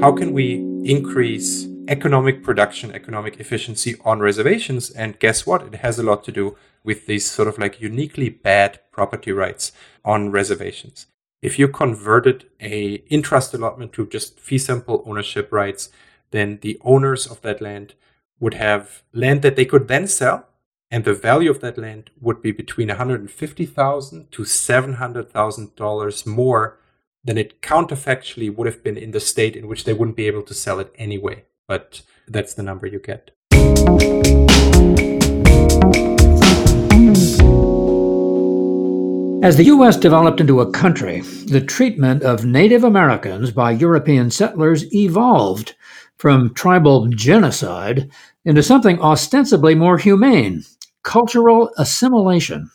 how can we increase economic production, economic efficiency on reservations? And guess what? It has a lot to do with these sort of like uniquely bad property rights on reservations. If you converted a in-trust allotment to just fee simple ownership rights, then the owners of that land would have land that they could then sell and the value of that land would be between 150,000 to $700,000 more than it counterfactually would have been in the state in which they wouldn't be able to sell it anyway. But that's the number you get. As the U.S. developed into a country, the treatment of Native Americans by European settlers evolved from tribal genocide into something ostensibly more humane cultural assimilation.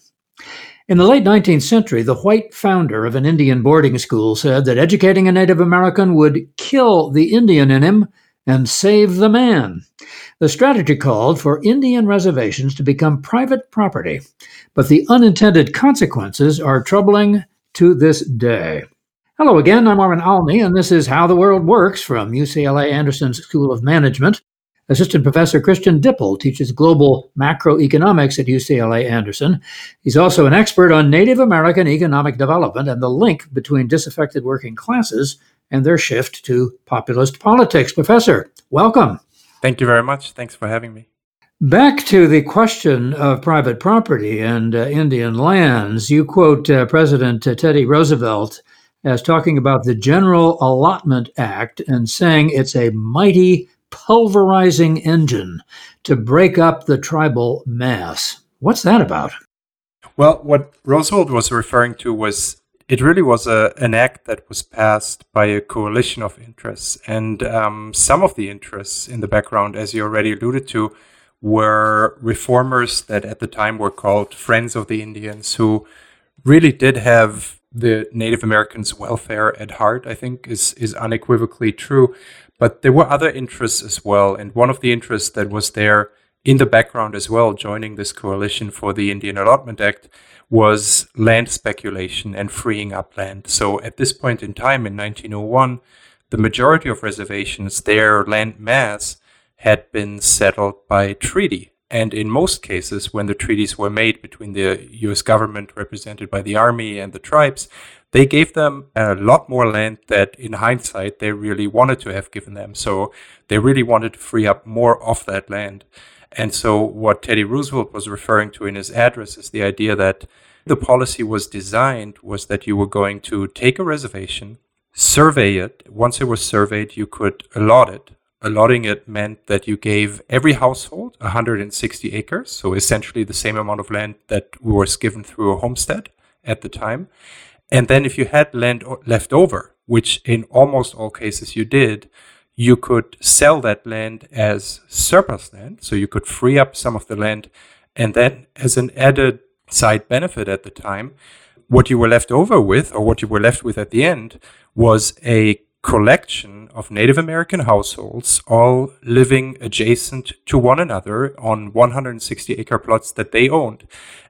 In the late 19th century, the white founder of an Indian boarding school said that educating a Native American would kill the Indian in him and save the man. The strategy called for Indian reservations to become private property, but the unintended consequences are troubling to this day. Hello again, I'm Armin Alney, and this is How the World Works from UCLA Anderson School of Management. Assistant Professor Christian Dippel teaches global macroeconomics at UCLA Anderson. He's also an expert on Native American economic development and the link between disaffected working classes and their shift to populist politics. Professor, welcome. Thank you very much. Thanks for having me. Back to the question of private property and uh, Indian lands, you quote uh, President uh, Teddy Roosevelt as talking about the General Allotment Act and saying it's a mighty pulverizing engine to break up the tribal mass. What's that about? Well, what Roosevelt was referring to was it really was a, an act that was passed by a coalition of interests. And um, some of the interests in the background, as you already alluded to, were reformers that at the time were called Friends of the Indians, who really did have the Native Americans' welfare at heart, I think is, is unequivocally true. But there were other interests as well. And one of the interests that was there in the background as well, joining this coalition for the Indian Allotment Act, was land speculation and freeing up land. So at this point in time in 1901, the majority of reservations, their land mass, had been settled by treaty. And in most cases, when the treaties were made between the US government, represented by the army, and the tribes, they gave them a lot more land that in hindsight they really wanted to have given them. So they really wanted to free up more of that land. And so what Teddy Roosevelt was referring to in his address is the idea that the policy was designed was that you were going to take a reservation, survey it. Once it was surveyed, you could allot it. Allotting it meant that you gave every household 160 acres, so essentially the same amount of land that was given through a homestead at the time. And then if you had land left over, which in almost all cases you did, you could sell that land as surplus land. So you could free up some of the land. And then as an added side benefit at the time, what you were left over with, or what you were left with at the end, was a collection of Native American households all living adjacent to one another on 160 acre plots that they owned.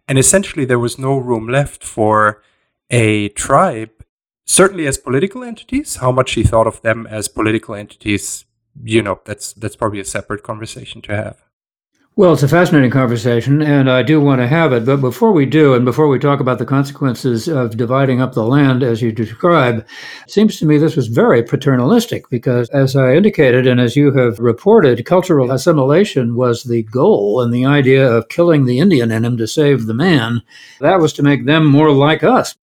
And essentially, there was no room left for a tribe, certainly as political entities, how much he thought of them as political entities, you know, that's that's probably a separate conversation to have. Well, it's a fascinating conversation, and I do want to have it. But before we do, and before we talk about the consequences of dividing up the land as you describe, it seems to me this was very paternalistic because, as I indicated, and as you have reported, cultural assimilation was the goal, and the idea of killing the Indian in him to save the man, that was to make them more like us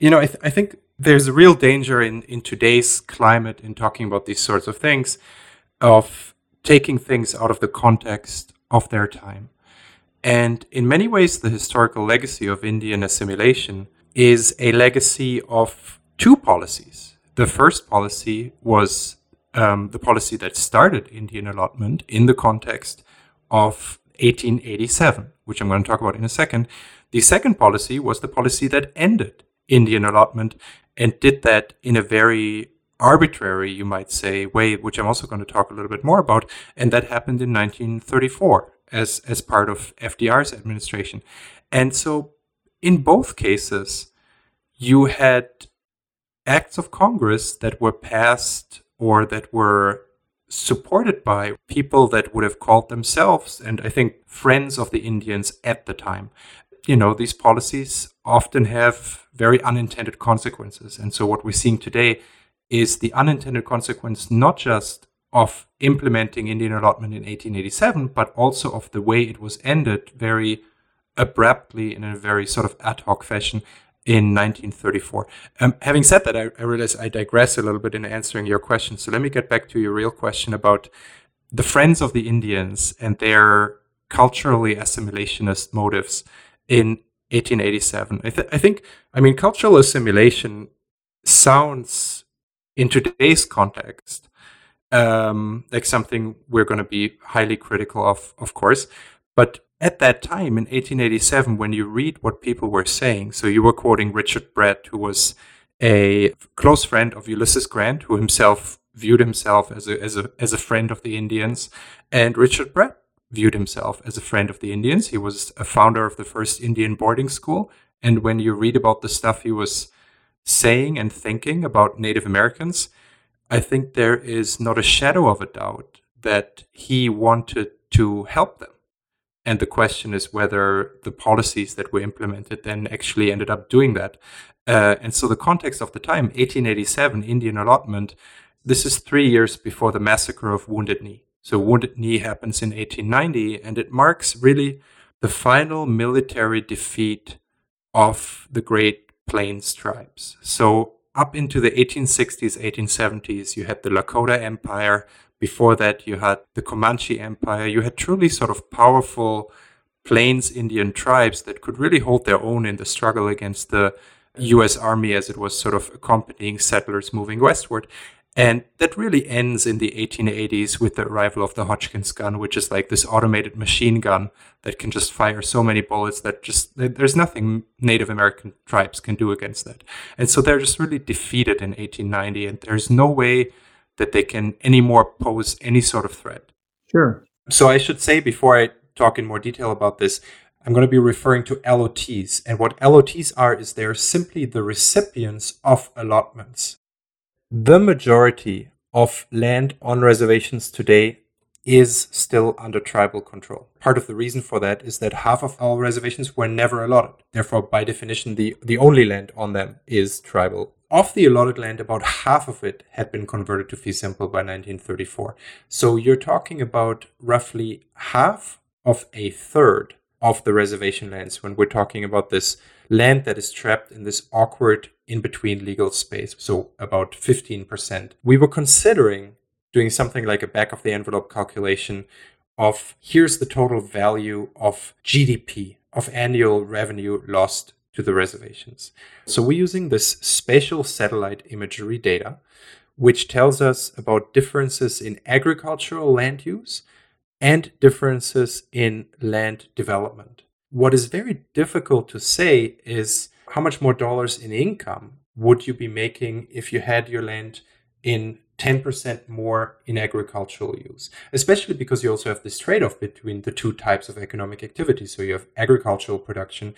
you know, I, th- I think there's a real danger in, in today's climate in talking about these sorts of things of taking things out of the context of their time. And in many ways, the historical legacy of Indian assimilation is a legacy of two policies. The first policy was um, the policy that started Indian allotment in the context of 1887, which I'm going to talk about in a second. The second policy was the policy that ended Indian allotment and did that in a very arbitrary, you might say, way, which I'm also going to talk a little bit more about. And that happened in 1934 as, as part of FDR's administration. And so in both cases, you had acts of Congress that were passed or that were supported by people that would have called themselves, and I think friends of the Indians at the time. You know, these policies often have very unintended consequences. And so what we're seeing today is the unintended consequence not just of implementing Indian allotment in 1887, but also of the way it was ended very abruptly in a very sort of ad hoc fashion in 1934. Um, having said that, I, I, realize I digress a little bit in answering your question. So let me get back to your real question about the Friends of the Indians and their culturally assimilationist motives in 1887. I, th- I think, I mean, cultural assimilation sounds in today's context um, like something we're going to be highly critical of, of course. But at that time in 1887, when you read what people were saying, so you were quoting Richard Pratt, who was a close friend of Ulysses Grant, who himself viewed himself as a, as a, as a friend of the Indians. And Richard Pratt viewed himself as a friend of the Indians. He was a founder of the first Indian boarding school. And when you read about the stuff he was saying and thinking about Native Americans, I think there is not a shadow of a doubt that he wanted to help them. And the question is whether the policies that were implemented then actually ended up doing that. Uh, and so the context of the time, 1887, Indian allotment, this is three years before the massacre of Wounded Knee. So Wounded Knee happens in 1890, and it marks really the final military defeat of the Great Plains tribes. So up into the 1860s, 1870s, you had the Lakota Empire, before that, you had the Comanche Empire. You had truly sort of powerful Plains Indian tribes that could really hold their own in the struggle against the US Army as it was sort of accompanying settlers moving westward. And that really ends in the 1880s with the arrival of the Hotchkiss gun, which is like this automated machine gun that can just fire so many bullets that just there's nothing Native American tribes can do against that. And so they're just really defeated in 1890, and there's no way that they can anymore pose any sort of threat. Sure. So I should say before I talk in more detail about this, I'm going to be referring to allotees. And what allotees are is they're simply the recipients of allotments. The majority of land on reservations today is still under tribal control. Part of the reason for that is that half of our reservations were never allotted. Therefore, by definition, the, the only land on them is tribal of the allotted land, about half of it had been converted to fee simple by 1934. So you're talking about roughly half of a third of the reservation lands when we're talking about this land that is trapped in this awkward in between legal space. So about 15%. We were considering doing something like a back of the envelope calculation of here's the total value of GDP, of annual revenue lost to the reservations. So we're using this spatial satellite imagery data, which tells us about differences in agricultural land use and differences in land development. What is very difficult to say is how much more dollars in income would you be making if you had your land in 10% more in agricultural use, especially because you also have this trade off between the two types of economic activity. So you have agricultural production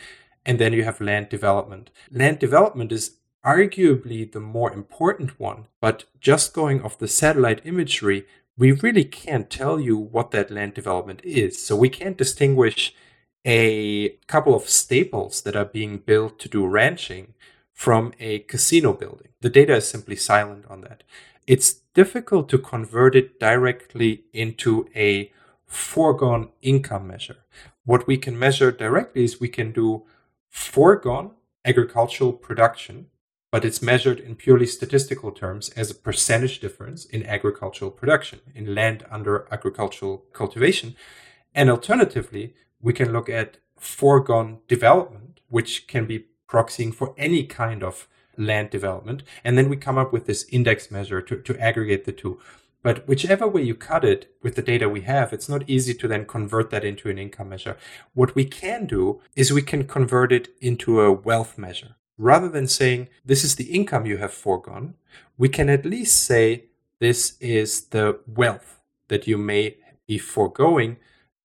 and then you have land development. Land development is arguably the more important one, but just going off the satellite imagery, we really can't tell you what that land development is. So we can't distinguish a couple of staples that are being built to do ranching from a casino building. The data is simply silent on that. It's difficult to convert it directly into a foregone income measure. What we can measure directly is we can do foregone agricultural production, but it's measured in purely statistical terms as a percentage difference in agricultural production, in land under agricultural cultivation. And alternatively, we can look at foregone development, which can be proxying for any kind of land development. And then we come up with this index measure to, to aggregate the two. But whichever way you cut it with the data we have, it's not easy to then convert that into an income measure. What we can do is we can convert it into a wealth measure. Rather than saying this is the income you have foregone, we can at least say this is the wealth that you may be foregoing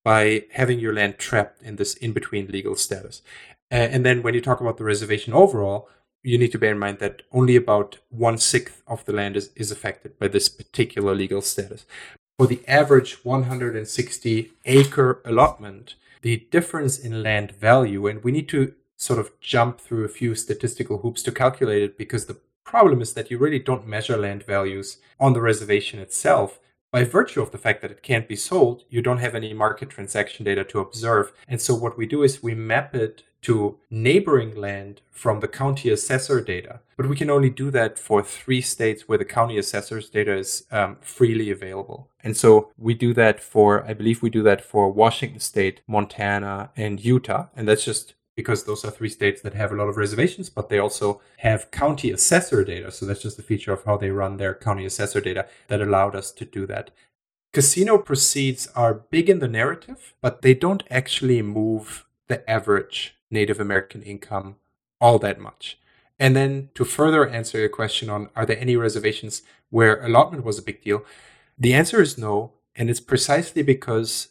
by having your land trapped in this in between legal status. Uh, and then when you talk about the reservation overall, you need to bear in mind that only about one sixth of the land is, is affected by this particular legal status. For the average 160 acre allotment, the difference in land value, and we need to sort of jump through a few statistical hoops to calculate it because the problem is that you really don't measure land values on the reservation itself. By virtue of the fact that it can't be sold, you don't have any market transaction data to observe. And so what we do is we map it to neighboring land from the county assessor data. But we can only do that for three states where the county assessor's data is um, freely available. And so we do that for, I believe we do that for Washington state, Montana, and Utah. And that's just because those are three states that have a lot of reservations, but they also have county assessor data. So that's just a feature of how they run their county assessor data that allowed us to do that. Casino proceeds are big in the narrative, but they don't actually move the average Native American income all that much. And then to further answer your question on are there any reservations where allotment was a big deal? The answer is no. And it's precisely because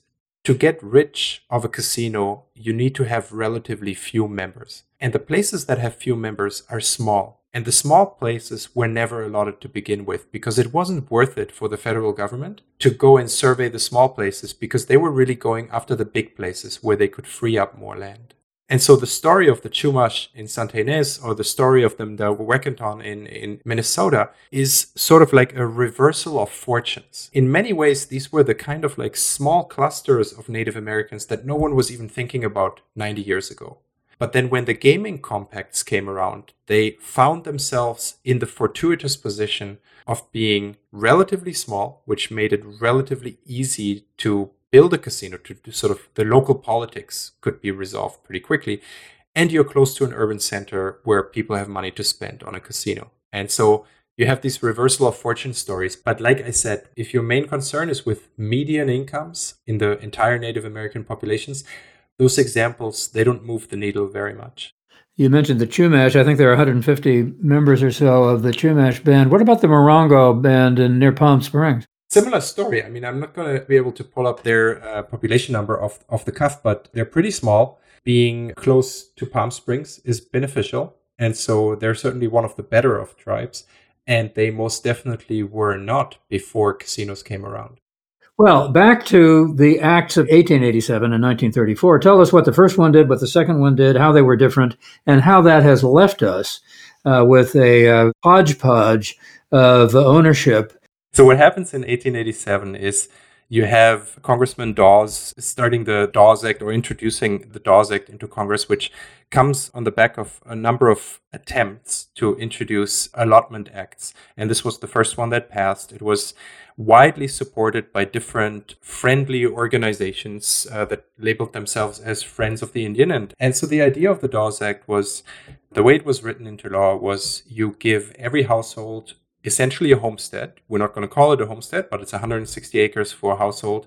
to get rich of a casino, you need to have relatively few members. And the places that have few members are small. And the small places were never allotted to begin with because it wasn't worth it for the federal government to go and survey the small places because they were really going after the big places where they could free up more land. And so the story of the Chumash in Santa Ynez or the story of them, the Mdewakanton in, in Minnesota is sort of like a reversal of fortunes. In many ways, these were the kind of like small clusters of Native Americans that no one was even thinking about 90 years ago. But then when the gaming compacts came around, they found themselves in the fortuitous position of being relatively small, which made it relatively easy to build a casino to, to sort of the local politics could be resolved pretty quickly. And you're close to an urban center where people have money to spend on a casino. And so you have these reversal of fortune stories. But like I said, if your main concern is with median incomes in the entire Native American populations, those examples, they don't move the needle very much. You mentioned the Chumash. I think there are 150 members or so of the Chumash band. What about the Morongo band in near Palm Springs? Similar story. I mean, I'm not going to be able to pull up their uh, population number off, off the cuff, but they're pretty small. Being close to Palm Springs is beneficial. And so they're certainly one of the better of tribes. And they most definitely were not before casinos came around. Well, back to the acts of 1887 and 1934. Tell us what the first one did, what the second one did, how they were different, and how that has left us uh, with a uh, hodgepodge of ownership so what happens in 1887 is you have Congressman Dawes starting the Dawes Act or introducing the Dawes Act into Congress, which comes on the back of a number of attempts to introduce allotment acts. And this was the first one that passed. It was widely supported by different friendly organizations uh, that labeled themselves as Friends of the Indian. And, and so the idea of the Dawes Act was the way it was written into law was you give every household essentially a homestead. We're not going to call it a homestead, but it's 160 acres for a household.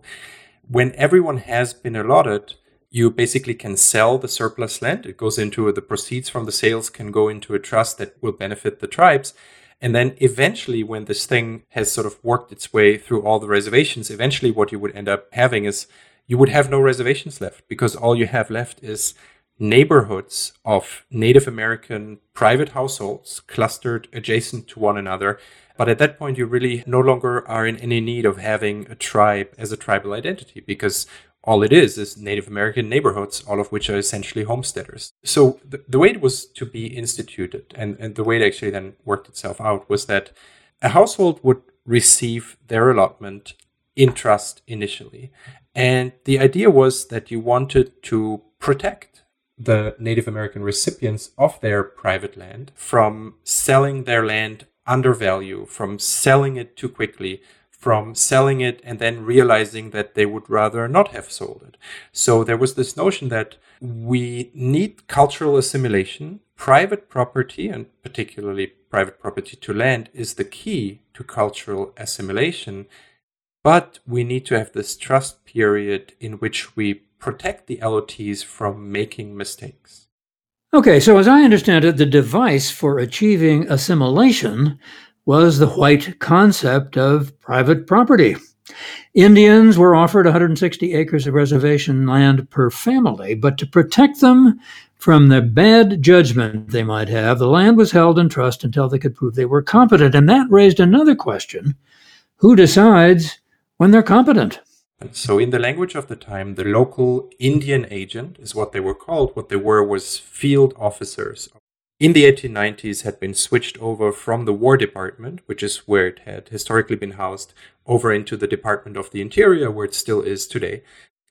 When everyone has been allotted, you basically can sell the surplus land. It goes into the proceeds from the sales can go into a trust that will benefit the tribes. And then eventually, when this thing has sort of worked its way through all the reservations, eventually what you would end up having is you would have no reservations left because all you have left is neighborhoods of Native American private households clustered adjacent to one another. But at that point, you really no longer are in any need of having a tribe as a tribal identity because all it is is Native American neighborhoods, all of which are essentially homesteaders. So the, the way it was to be instituted and, and the way it actually then worked itself out was that a household would receive their allotment in trust initially. And the idea was that you wanted to protect the Native American recipients of their private land from selling their land under value, from selling it too quickly, from selling it and then realizing that they would rather not have sold it. So there was this notion that we need cultural assimilation. Private property, and particularly private property to land, is the key to cultural assimilation. But we need to have this trust period in which we protect the allotees from making mistakes. Okay, so as I understand it, the device for achieving assimilation was the white concept of private property. Indians were offered 160 acres of reservation land per family, but to protect them from the bad judgment they might have, the land was held in trust until they could prove they were competent. And that raised another question who decides when they're competent? So, in the language of the time, the local Indian agent is what they were called. What they were was field officers. In the 1890s, had been switched over from the War Department, which is where it had historically been housed, over into the Department of the Interior, where it still is today.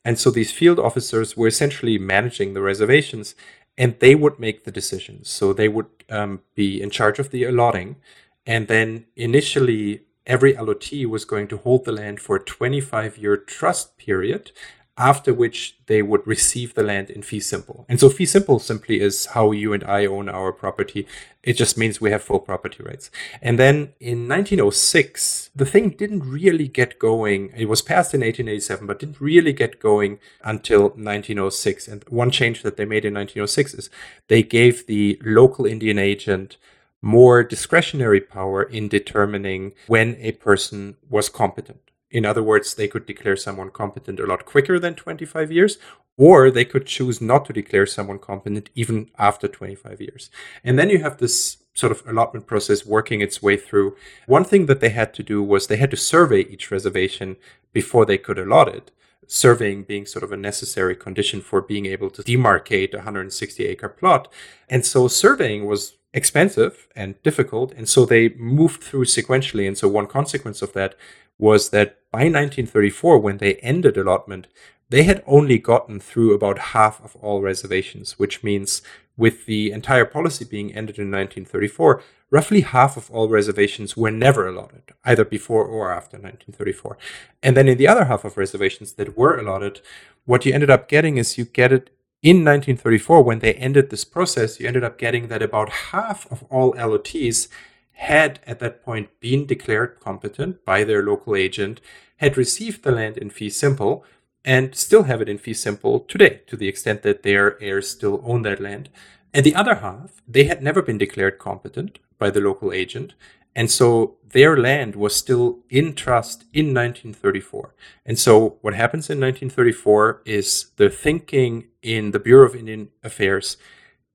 And so these field officers were essentially managing the reservations and they would make the decisions. So they would um, be in charge of the allotting. And then initially, every allotee was going to hold the land for a 25 year trust period after which they would receive the land in fee simple. And so fee simple simply is how you and I own our property. It just means we have full property rights. And then in 1906, the thing didn't really get going. It was passed in 1887, but didn't really get going until 1906. And one change that they made in 1906 is they gave the local Indian agent more discretionary power in determining when a person was competent. In other words, they could declare someone competent a lot quicker than 25 years, or they could choose not to declare someone competent even after 25 years. And then you have this sort of allotment process working its way through. One thing that they had to do was they had to survey each reservation before they could allot it. Surveying being sort of a necessary condition for being able to demarcate a 160 acre plot. And so surveying was expensive and difficult. And so they moved through sequentially. And so one consequence of that was that by 1934, when they ended allotment, they had only gotten through about half of all reservations, which means with the entire policy being ended in 1934, roughly half of all reservations were never allotted, either before or after 1934. And then in the other half of reservations that were allotted, what you ended up getting is you get it in 1934, when they ended this process, you ended up getting that about half of all allotees had at that point been declared competent by their local agent, had received the land in fee simple, and still have it in fee simple today, to the extent that their heirs still own that land. And the other half, they had never been declared competent by the local agent, and so their land was still in trust in 1934. And so what happens in 1934 is the thinking in the Bureau of Indian Affairs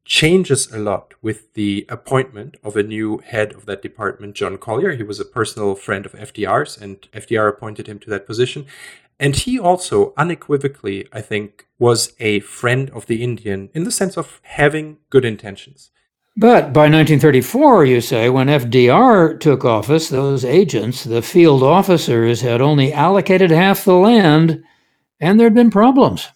changes a lot with the appointment of a new head of that department, John Collier. He was a personal friend of FDR's, and FDR appointed him to that position. And he also unequivocally, I think, was a friend of the Indian in the sense of having good intentions. But by 1934, you say, when FDR took office, those agents, the field officers, had only allocated half the land, and there'd been problems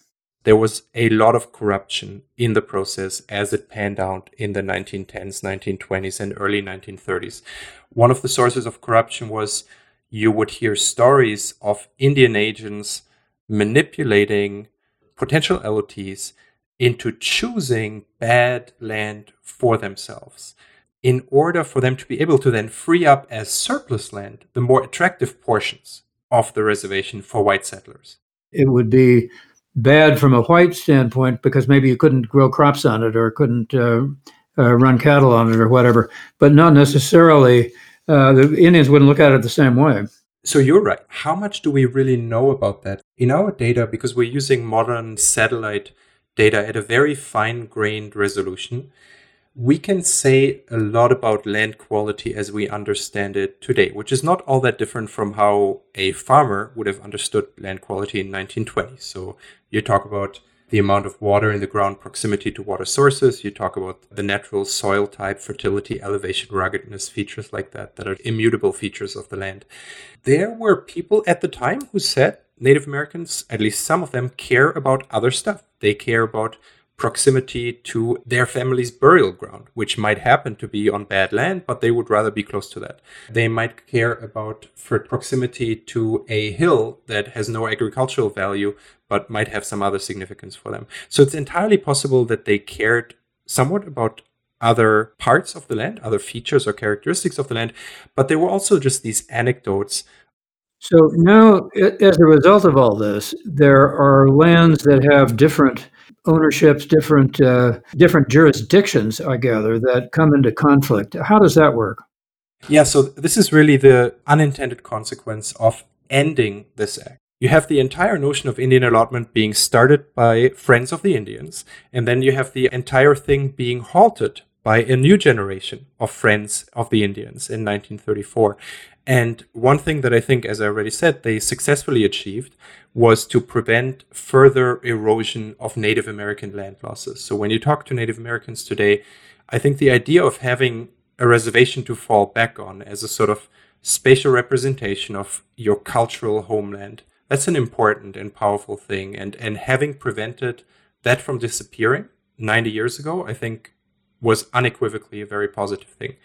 there was a lot of corruption in the process as it panned out in the 1910s, 1920s, and early 1930s. One of the sources of corruption was you would hear stories of Indian agents manipulating potential allotees into choosing bad land for themselves in order for them to be able to then free up as surplus land the more attractive portions of the reservation for white settlers. It would be bad from a white standpoint because maybe you couldn't grow crops on it or couldn't uh, uh, run cattle on it or whatever, but not necessarily uh, the Indians wouldn't look at it the same way. So you're right. How much do we really know about that? In our data, because we're using modern satellite data at a very fine grained resolution, we can say a lot about land quality as we understand it today, which is not all that different from how a farmer would have understood land quality in 1920. So you talk about the amount of water in the ground, proximity to water sources. You talk about the natural soil type, fertility, elevation, ruggedness, features like that, that are immutable features of the land. There were people at the time who said Native Americans, at least some of them, care about other stuff. They care about proximity to their family's burial ground, which might happen to be on bad land, but they would rather be close to that. They might care about for proximity to a hill that has no agricultural value, but might have some other significance for them. So it's entirely possible that they cared somewhat about other parts of the land, other features or characteristics of the land, but there were also just these anecdotes so now, as a result of all this, there are lands that have different ownerships, different uh, different jurisdictions. I gather that come into conflict. How does that work? Yeah, so this is really the unintended consequence of ending this act. you have the entire notion of Indian allotment being started by friends of the Indians, and then you have the entire thing being halted by a new generation of friends of the Indians in 1934. And one thing that I think, as I already said, they successfully achieved was to prevent further erosion of Native American land losses. So when you talk to Native Americans today, I think the idea of having a reservation to fall back on as a sort of spatial representation of your cultural homeland, that's an important and powerful thing. And, and having prevented that from disappearing 90 years ago, I think was unequivocally a very positive thing.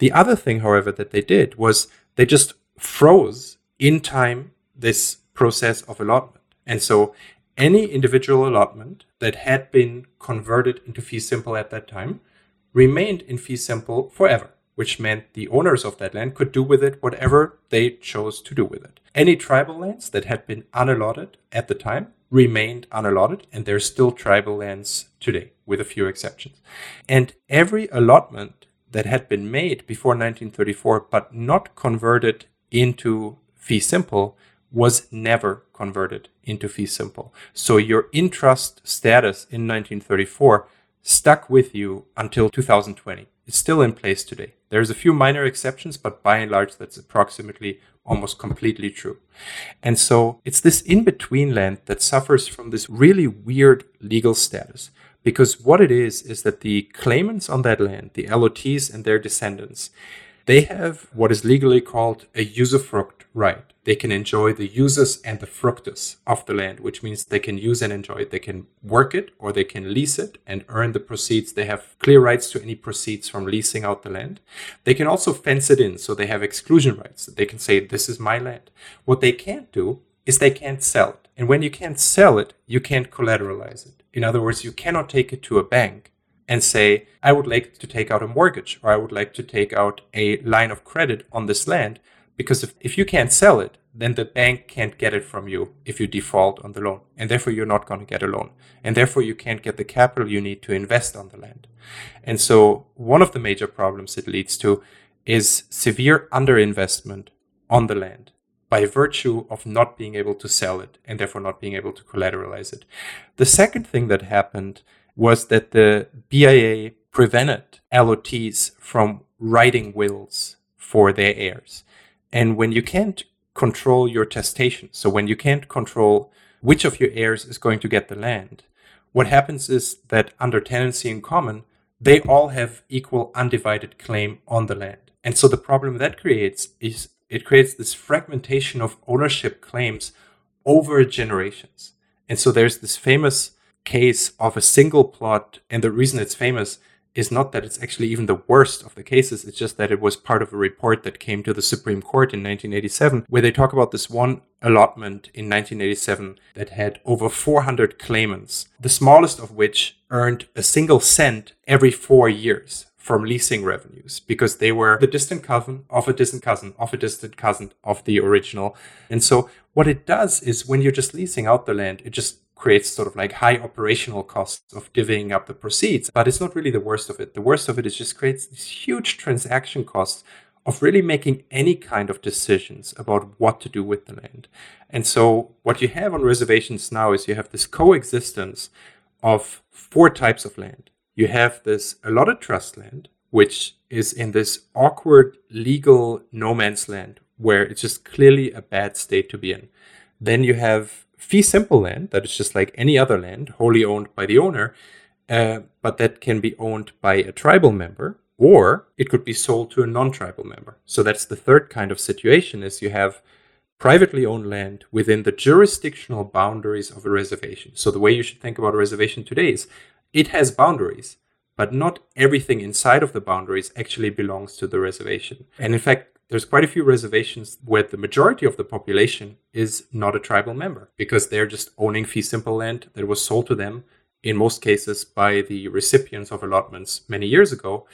The other thing, however, that they did was they just froze in time this process of allotment. And so any individual allotment that had been converted into fee simple at that time remained in fee simple forever, which meant the owners of that land could do with it whatever they chose to do with it. Any tribal lands that had been unallotted at the time remained unallotted, and there's still tribal lands today, with a few exceptions. And every allotment that had been made before 1934 but not converted into fee simple was never converted into fee simple. So your in trust status in 1934 stuck with you until 2020. It's still in place today. There's a few minor exceptions, but by and large, that's approximately almost completely true. And so it's this in between land that suffers from this really weird legal status. Because what it is, is that the claimants on that land, the allotees and their descendants, they have what is legally called a usufruct right. They can enjoy the usus and the fructus of the land, which means they can use and enjoy it. They can work it or they can lease it and earn the proceeds. They have clear rights to any proceeds from leasing out the land. They can also fence it in, so they have exclusion rights. They can say, This is my land. What they can't do is they can't sell it. And when you can't sell it, you can't collateralize it. In other words, you cannot take it to a bank and say, I would like to take out a mortgage or I would like to take out a line of credit on this land because if, if you can't sell it, then the bank can't get it from you if you default on the loan. And therefore, you're not going to get a loan. And therefore, you can't get the capital you need to invest on the land. And so, one of the major problems it leads to is severe underinvestment on the land by virtue of not being able to sell it and therefore not being able to collateralize it. The second thing that happened was that the BIA prevented allotees from writing wills for their heirs. And when you can't control your testation, so when you can't control which of your heirs is going to get the land, what happens is that under tenancy in common, they all have equal undivided claim on the land. And so the problem that creates is it creates this fragmentation of ownership claims over generations. And so there's this famous case of a single plot, and the reason it's famous is not that it's actually even the worst of the cases. It's just that it was part of a report that came to the Supreme Court in 1987, where they talk about this one allotment in 1987 that had over 400 claimants, the smallest of which earned a single cent every four years from leasing revenues because they were the distant cousin of a distant cousin of a distant cousin of the original. And so what it does is when you're just leasing out the land, it just creates sort of like high operational costs of divvying up the proceeds. But it's not really the worst of it. The worst of it is just creates these huge transaction costs of really making any kind of decisions about what to do with the land. And so what you have on reservations now is you have this coexistence of four types of land. You have this allotted trust land, which is in this awkward legal no man's land where it's just clearly a bad state to be in. Then you have fee simple land that is just like any other land, wholly owned by the owner, uh, but that can be owned by a tribal member or it could be sold to a non-tribal member. So that's the third kind of situation is you have privately owned land within the jurisdictional boundaries of a reservation. So the way you should think about a reservation today is it has boundaries, but not everything inside of the boundaries actually belongs to the reservation. And in fact, there's quite a few reservations where the majority of the population is not a tribal member because they're just owning fee simple land that was sold to them in most cases by the recipients of allotments many years ago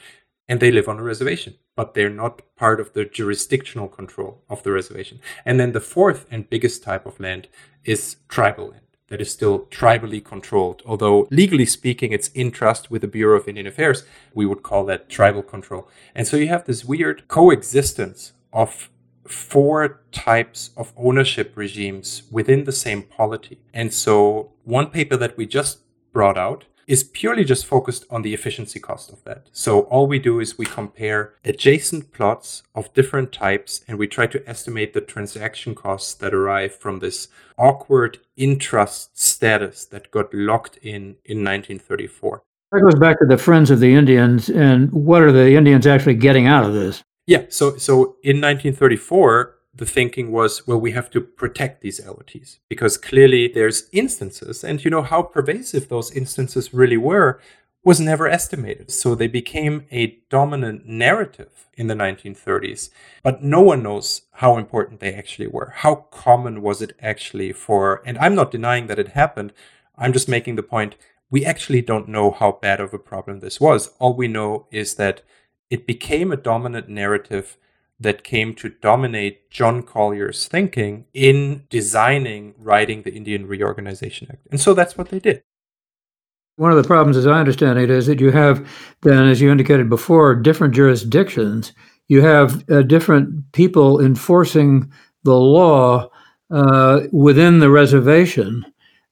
and they live on a reservation but they're not part of the jurisdictional control of the reservation and then the fourth and biggest type of land is tribal land that is still tribally controlled. Although legally speaking, it's in trust with the Bureau of Indian Affairs, we would call that tribal control. And so you have this weird coexistence of four types of ownership regimes within the same polity. And so, one paper that we just brought out is purely just focused on the efficiency cost of that. So all we do is we compare adjacent plots of different types and we try to estimate the transaction costs that arrive from this awkward intrust status that got locked in in 1934. That goes back to the Friends of the Indians and what are the Indians actually getting out of this? Yeah, so so in 1934 the thinking was, well, we have to protect these allotees because clearly there's instances, and you know how pervasive those instances really were was never estimated. So they became a dominant narrative in the 1930s, but no one knows how important they actually were. How common was it actually for, and I'm not denying that it happened, I'm just making the point we actually don't know how bad of a problem this was. All we know is that it became a dominant narrative that came to dominate John Collier's thinking in designing writing the Indian Reorganization Act. And so that's what they did. One of the problems, as I understand it, is that you have then, as you indicated before, different jurisdictions. You have uh, different people enforcing the law uh, within the reservation,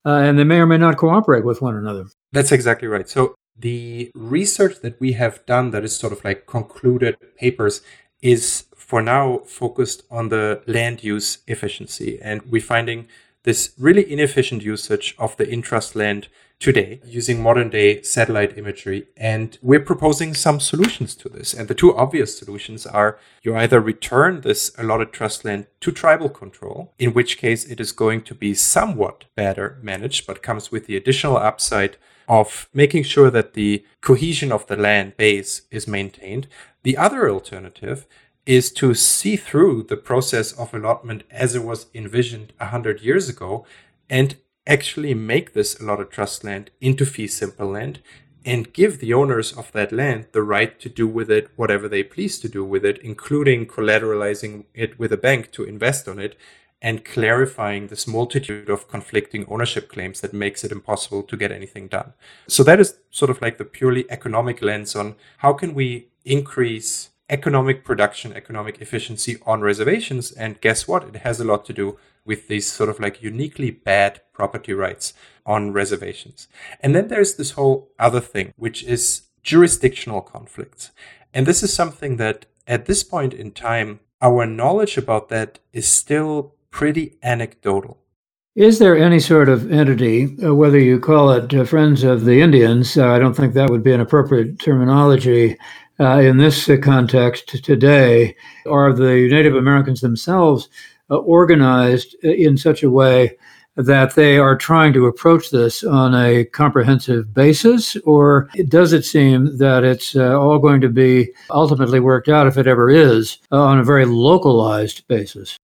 uh, and they may or may not cooperate with one another. That's exactly right. So the research that we have done that is sort of like concluded papers is for now focused on the land use efficiency. And we're finding this really inefficient usage of the intrust land today using modern day satellite imagery. And we're proposing some solutions to this. And the two obvious solutions are you either return this allotted trust land to tribal control, in which case it is going to be somewhat better managed, but comes with the additional upside of making sure that the cohesion of the land base is maintained. The other alternative is to see through the process of allotment as it was envisioned 100 years ago and actually make this allotted trust land into fee simple land and give the owners of that land the right to do with it whatever they please to do with it, including collateralizing it with a bank to invest on it and clarifying this multitude of conflicting ownership claims that makes it impossible to get anything done. So that is sort of like the purely economic lens on how can we increase economic production, economic efficiency on reservations. And guess what? It has a lot to do with these sort of like uniquely bad property rights on reservations. And then there's this whole other thing, which is jurisdictional conflicts. And this is something that at this point in time, our knowledge about that is still pretty anecdotal. Is there any sort of entity, uh, whether you call it uh, Friends of the Indians, uh, I don't think that would be an appropriate terminology, uh, in this context today are the Native Americans themselves uh, organized in such a way that they are trying to approach this on a comprehensive basis, or does it seem that it's uh, all going to be ultimately worked out, if it ever is, uh, on a very localized basis?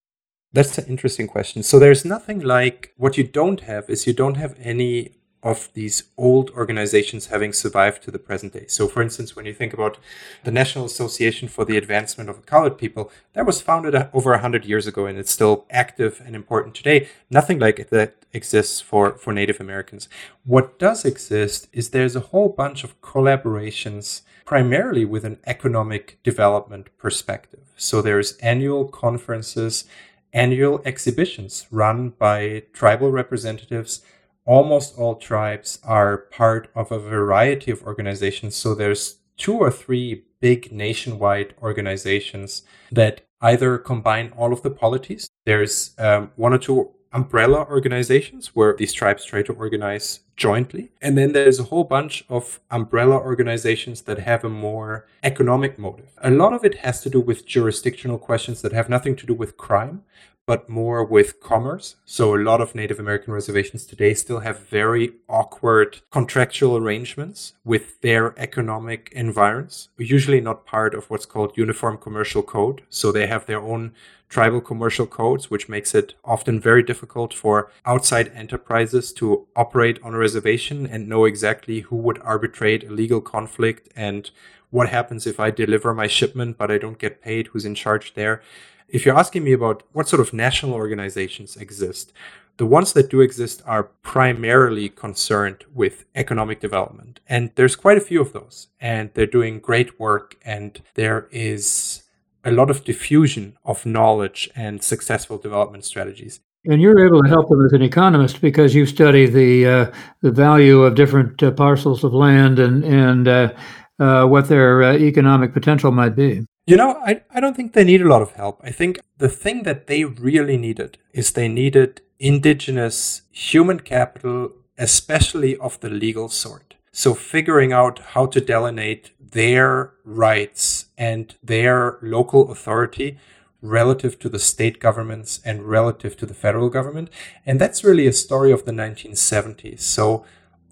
That's an interesting question. So there's nothing like what you don't have is you don't have any of these old organizations having survived to the present day. So, for instance, when you think about the National Association for the Advancement of Colored People, that was founded uh, over 100 years ago and it's still active and important today. Nothing like that exists for, for Native Americans. What does exist is there's a whole bunch of collaborations, primarily with an economic development perspective. So, there's annual conferences, annual exhibitions run by tribal representatives almost all tribes are part of a variety of organizations. So there's two or three big nationwide organizations that either combine all of the polities. There's um, one or two umbrella organizations where these tribes try to organize jointly. And then there's a whole bunch of umbrella organizations that have a more economic motive. A lot of it has to do with jurisdictional questions that have nothing to do with crime, but more with commerce. So a lot of Native American reservations today still have very awkward contractual arrangements with their economic environs, usually not part of what's called uniform commercial code. So they have their own tribal commercial codes, which makes it often very difficult for outside enterprises to operate on a reservation and know exactly who would arbitrate a legal conflict and what happens if I deliver my shipment but I don't get paid, who's in charge there if you're asking me about what sort of national organizations exist, the ones that do exist are primarily concerned with economic development. And there's quite a few of those, and they're doing great work. And there is a lot of diffusion of knowledge and successful development strategies. And you're able to help them as an economist because you study the uh, the value of different uh, parcels of land and and uh, uh what their uh, economic potential might be. You know, I, I don't think they need a lot of help. I think the thing that they really needed is they needed indigenous human capital, especially of the legal sort. So figuring out how to delineate their rights and their local authority relative to the state governments and relative to the federal government. And that's really a story of the 1970s. So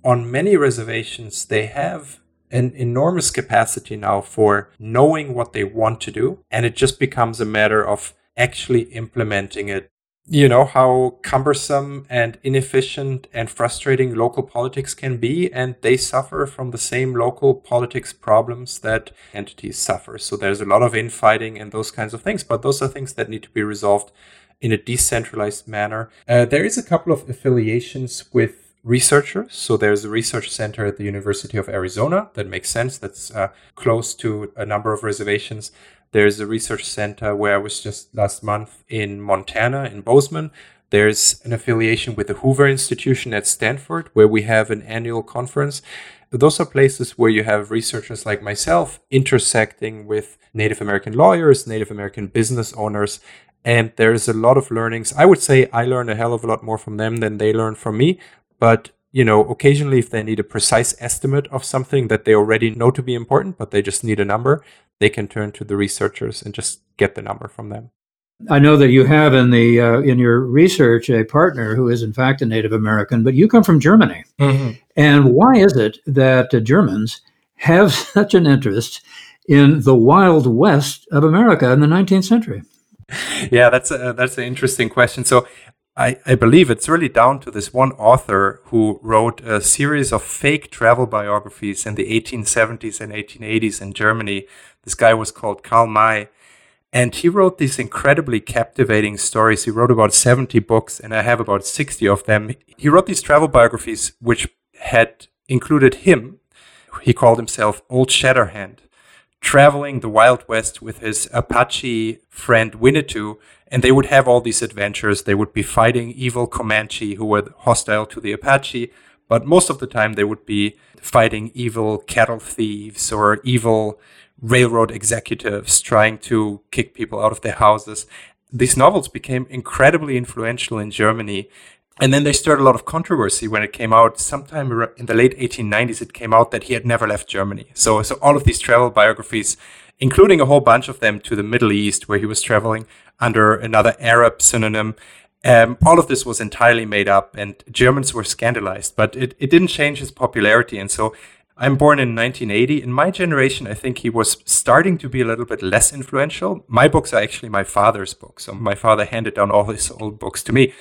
on many reservations, they have an enormous capacity now for knowing what they want to do. And it just becomes a matter of actually implementing it you know how cumbersome and inefficient and frustrating local politics can be and they suffer from the same local politics problems that entities suffer so there's a lot of infighting and those kinds of things but those are things that need to be resolved in a decentralized manner uh, there is a couple of affiliations with researchers so there's a research center at the university of arizona that makes sense that's uh, close to a number of reservations there's a research center where I was just last month in Montana, in Bozeman. There's an affiliation with the Hoover Institution at Stanford, where we have an annual conference. Those are places where you have researchers like myself intersecting with Native American lawyers, Native American business owners, and there's a lot of learnings. I would say I learn a hell of a lot more from them than they learn from me, but you know, occasionally if they need a precise estimate of something that they already know to be important, but they just need a number, they can turn to the researchers and just get the number from them. I know that you have in the uh, in your research a partner who is in fact a Native American, but you come from Germany. Mm-hmm. And why is it that uh, Germans have such an interest in the Wild West of America in the 19th century? Yeah, that's a, that's an interesting question. So I, I believe it's really down to this one author who wrote a series of fake travel biographies in the 1870s and 1880s in Germany. This guy was called Karl May. And he wrote these incredibly captivating stories. He wrote about 70 books, and I have about 60 of them. He wrote these travel biographies, which had included him. He called himself Old Shatterhand, traveling the Wild West with his Apache friend Winnetou and they would have all these adventures. They would be fighting evil Comanche who were hostile to the Apache, but most of the time they would be fighting evil cattle thieves or evil railroad executives trying to kick people out of their houses. These novels became incredibly influential in Germany. And then they stirred a lot of controversy when it came out. Sometime in the late 1890s, it came out that he had never left Germany. So, so all of these travel biographies, including a whole bunch of them to the Middle East, where he was traveling, under another Arab synonym. Um, all of this was entirely made up, and Germans were scandalized, but it, it didn't change his popularity. And so I'm born in 1980. In my generation, I think he was starting to be a little bit less influential. My books are actually my father's books. So my father handed down all his old books to me.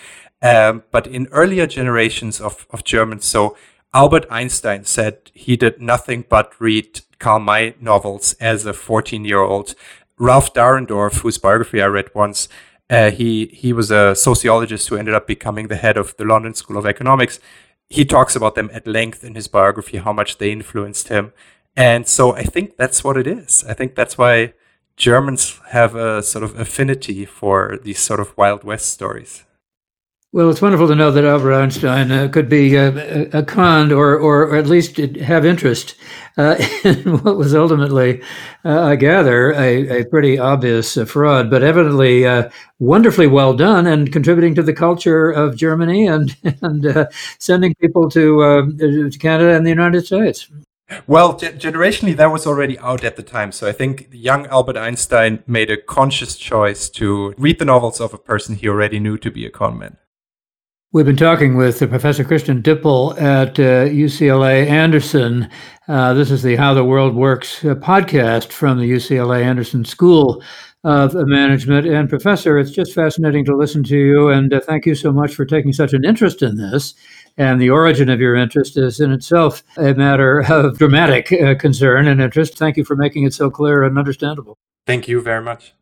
Um, but in earlier generations of, of Germans, so Albert Einstein said he did nothing but read Karl May novels as a 14 year old. Ralph Dahrendorf, whose biography I read once, uh, he he was a sociologist who ended up becoming the head of the London School of Economics. He talks about them at length in his biography, how much they influenced him, and so I think that's what it is. I think that's why Germans have a sort of affinity for these sort of Wild West stories. Well, it's wonderful to know that Albert Einstein uh, could be uh, a, con or, or, at least have interest uh, in what was ultimately, uh, I gather, a, a pretty obvious uh, fraud, but evidently uh, wonderfully well done and contributing to the culture of Germany and, and sending people to, to Canada and the United States. Well, ge- generationally, that was already out at the time. So I think young Albert Einstein made a conscious choice to read the novels of a person he already knew to be a conman. We've been talking with Professor Christian Dippel at uh, UCLA Anderson. Uh, this is the How the World Works uh, podcast from the UCLA Anderson School of Management. And, Professor, it's just fascinating to listen to you. And uh, thank you so much for taking such an interest in this. And the origin of your interest is in itself a matter of dramatic uh, concern and interest. Thank you for making it so clear and understandable. Thank you very much.